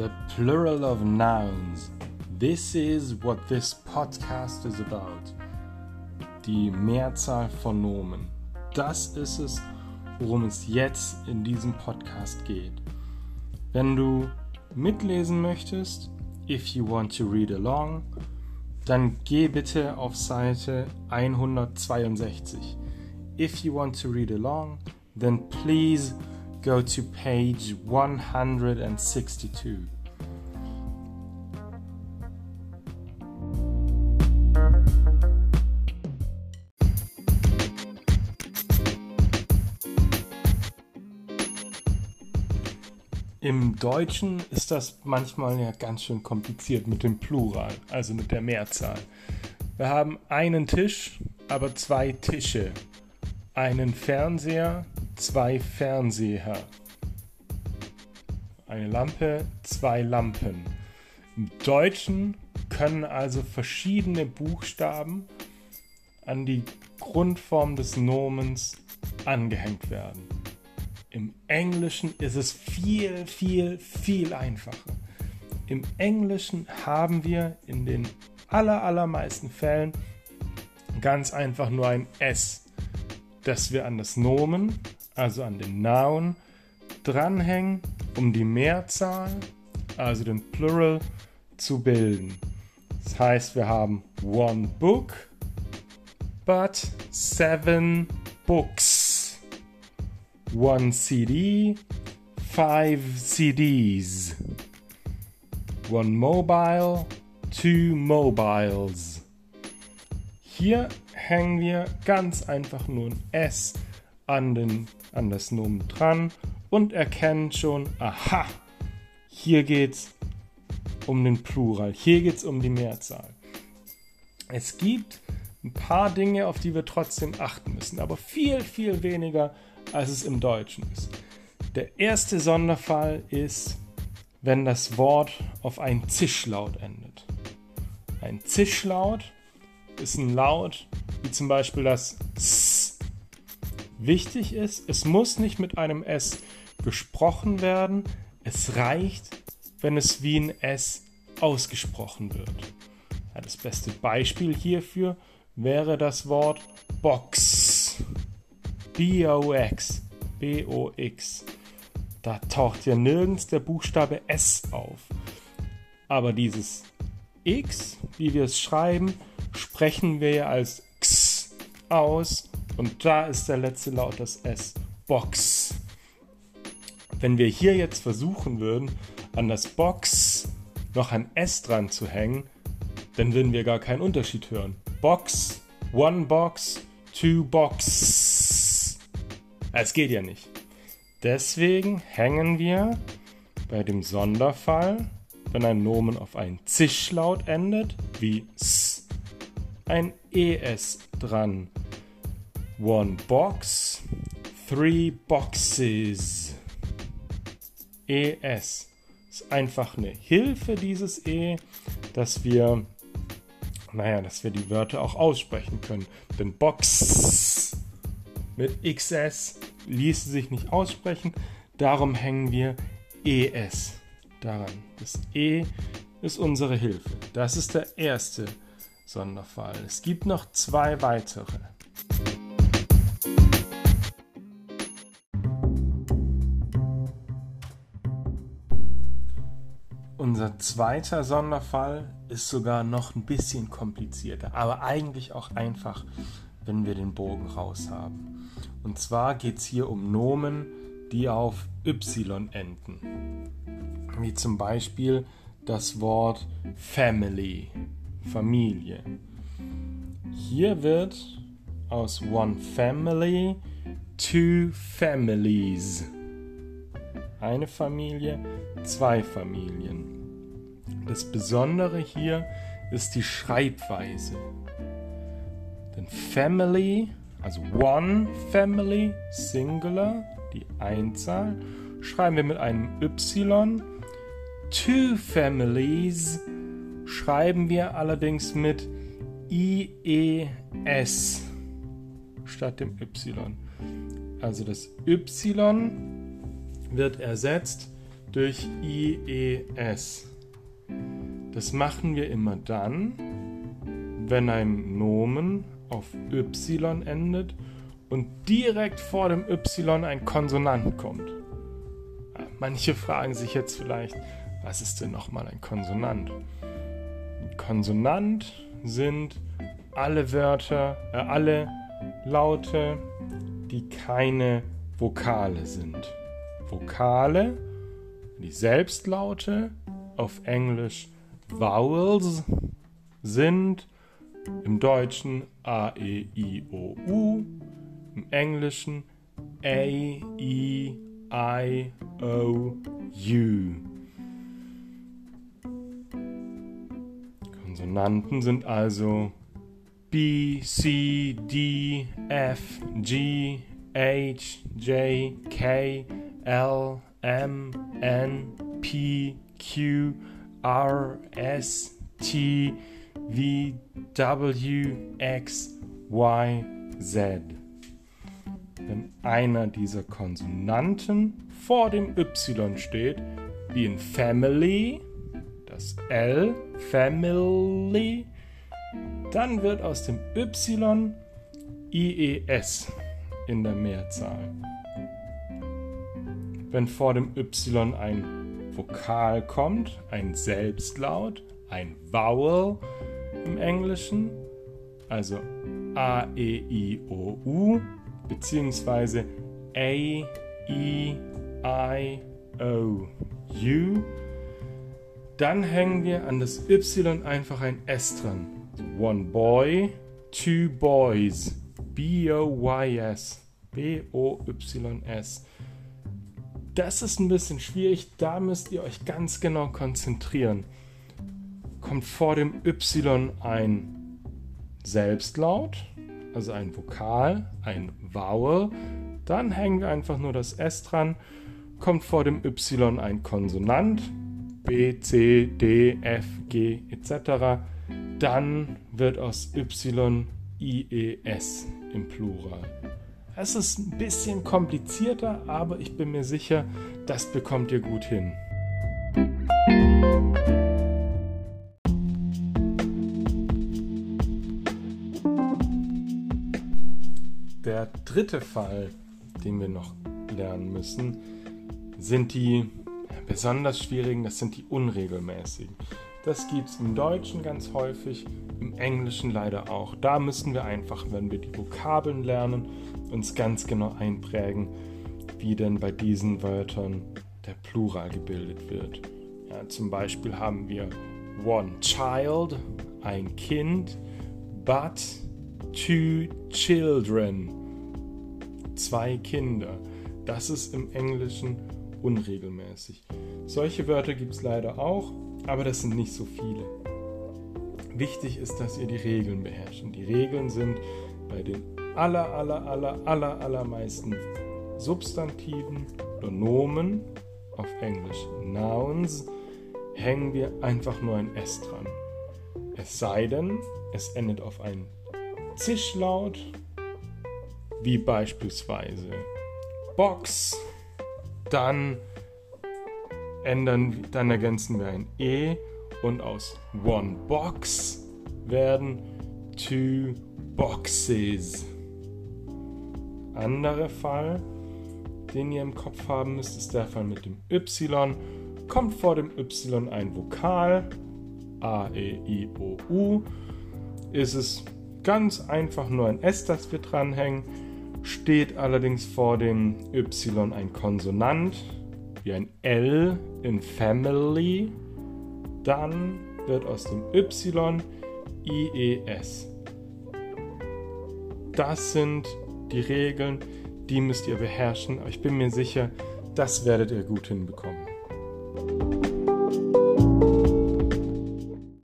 the plural of nouns. This is what this podcast is about. Die Mehrzahl von Nomen. Das ist es, worum es jetzt in diesem Podcast geht. Wenn du mitlesen möchtest, if you want to read along, dann geh bitte auf Seite 162. If you want to read along, then please go to page 162. Im Deutschen ist das manchmal ja ganz schön kompliziert mit dem Plural, also mit der Mehrzahl. Wir haben einen Tisch, aber zwei Tische. Einen Fernseher, zwei Fernseher. Eine Lampe, zwei Lampen. Im Deutschen können also verschiedene Buchstaben an die Grundform des Nomens angehängt werden. Im Englischen ist es viel, viel, viel einfacher. Im Englischen haben wir in den aller, allermeisten Fällen ganz einfach nur ein S, das wir an das Nomen, also an den Noun, dranhängen, um die Mehrzahl, also den Plural, zu bilden. Das heißt, wir haben one book, but seven books one CD, five CDs, one mobile, two mobiles. Hier hängen wir ganz einfach nur ein S an, den, an das Nomen dran und erkennen schon, aha, hier geht es um den Plural, hier geht es um die Mehrzahl. Es gibt ein paar Dinge, auf die wir trotzdem achten müssen, aber viel, viel weniger als es im Deutschen ist. Der erste Sonderfall ist, wenn das Wort auf einen Zischlaut endet. Ein Zischlaut ist ein Laut wie zum Beispiel das S. Wichtig ist, es muss nicht mit einem S gesprochen werden. Es reicht, wenn es wie ein S ausgesprochen wird. Ja, das beste Beispiel hierfür wäre das Wort Box. B-O-X. B-O-X. Da taucht ja nirgends der Buchstabe S auf. Aber dieses X, wie wir es schreiben, sprechen wir ja als X aus. Und da ist der letzte Laut das S. Box. Wenn wir hier jetzt versuchen würden, an das Box noch ein S dran zu hängen, dann würden wir gar keinen Unterschied hören. Box, one box, two box. Es geht ja nicht. Deswegen hängen wir bei dem Sonderfall, wenn ein Nomen auf einen Zischlaut endet, wie S, ein ES dran. One box, three boxes. ES ist einfach eine Hilfe, dieses E, dass wir, naja, dass wir die Wörter auch aussprechen können. Denn Box mit XS ließe sich nicht aussprechen. Darum hängen wir ES daran. Das E ist unsere Hilfe. Das ist der erste Sonderfall. Es gibt noch zwei weitere. Unser zweiter Sonderfall ist sogar noch ein bisschen komplizierter, aber eigentlich auch einfach, wenn wir den Bogen raus haben. Und zwar geht es hier um Nomen, die auf Y enden. Wie zum Beispiel das Wort Family, Familie. Hier wird aus One Family Two Families. Eine Familie, zwei Familien. Das Besondere hier ist die Schreibweise. Denn Family also One Family, Singular, die Einzahl, schreiben wir mit einem Y. Two Families schreiben wir allerdings mit IES statt dem Y. Also das Y wird ersetzt durch IES. Das machen wir immer dann, wenn ein Nomen auf Y endet und direkt vor dem Y ein Konsonant kommt. Manche fragen sich jetzt vielleicht, was ist denn nochmal ein Konsonant? Konsonant sind alle Wörter, äh, alle Laute, die keine Vokale sind. Vokale, die Selbstlaute, auf Englisch Vowels, sind im Deutschen A, E, I, O, U, im Englischen A, E, I, O, U. Konsonanten sind also B, C, D, F, G, H, J, K, L, M, N, P, Q, R, S, T, V, W, X, Y, Z. Wenn einer dieser Konsonanten vor dem Y steht, wie in Family, das L, Family, dann wird aus dem Y IES in der Mehrzahl. Wenn vor dem Y ein Vokal kommt, ein Selbstlaut, ein Vowel im Englischen, also A, E, I, O, U, beziehungsweise A, E, I, O, U, dann hängen wir an das Y einfach ein S dran. One boy, two boys. B-O-Y-S. B-O-Y-S. Das ist ein bisschen schwierig, da müsst ihr euch ganz genau konzentrieren. Kommt vor dem Y ein Selbstlaut, also ein Vokal, ein Vowel, dann hängen wir einfach nur das S dran. Kommt vor dem Y ein Konsonant, B, C, D, F, G etc., dann wird aus Y I, E, S im Plural. Es ist ein bisschen komplizierter, aber ich bin mir sicher, das bekommt ihr gut hin. Der dritte Fall, den wir noch lernen müssen, sind die besonders schwierigen, das sind die unregelmäßigen. Das gibt es im Deutschen ganz häufig, im Englischen leider auch. Da müssen wir einfach, wenn wir die Vokabeln lernen, uns ganz genau einprägen, wie denn bei diesen Wörtern der Plural gebildet wird. Ja, zum Beispiel haben wir one child, ein Kind, but two children, zwei Kinder. Das ist im Englischen unregelmäßig. Solche Wörter gibt es leider auch, aber das sind nicht so viele. Wichtig ist, dass ihr die Regeln beherrscht. Die Regeln sind bei den aller, aller, aller, aller, allermeisten Substantiven oder Nomen, auf Englisch Nouns, hängen wir einfach nur ein S dran. Es sei denn, es endet auf einen Zischlaut, wie beispielsweise Box, dann ändern, dann ergänzen wir ein E und aus One Box werden Two Boxes. Anderer Fall, den ihr im Kopf haben müsst, ist der Fall mit dem Y. Kommt vor dem Y ein Vokal, A, E, I, O, U, ist es ganz einfach nur ein S, das wir dranhängen. Steht allerdings vor dem Y ein Konsonant, wie ein L in Family, dann wird aus dem Y IES. Das sind die Regeln, die müsst ihr beherrschen. Aber ich bin mir sicher, das werdet ihr gut hinbekommen.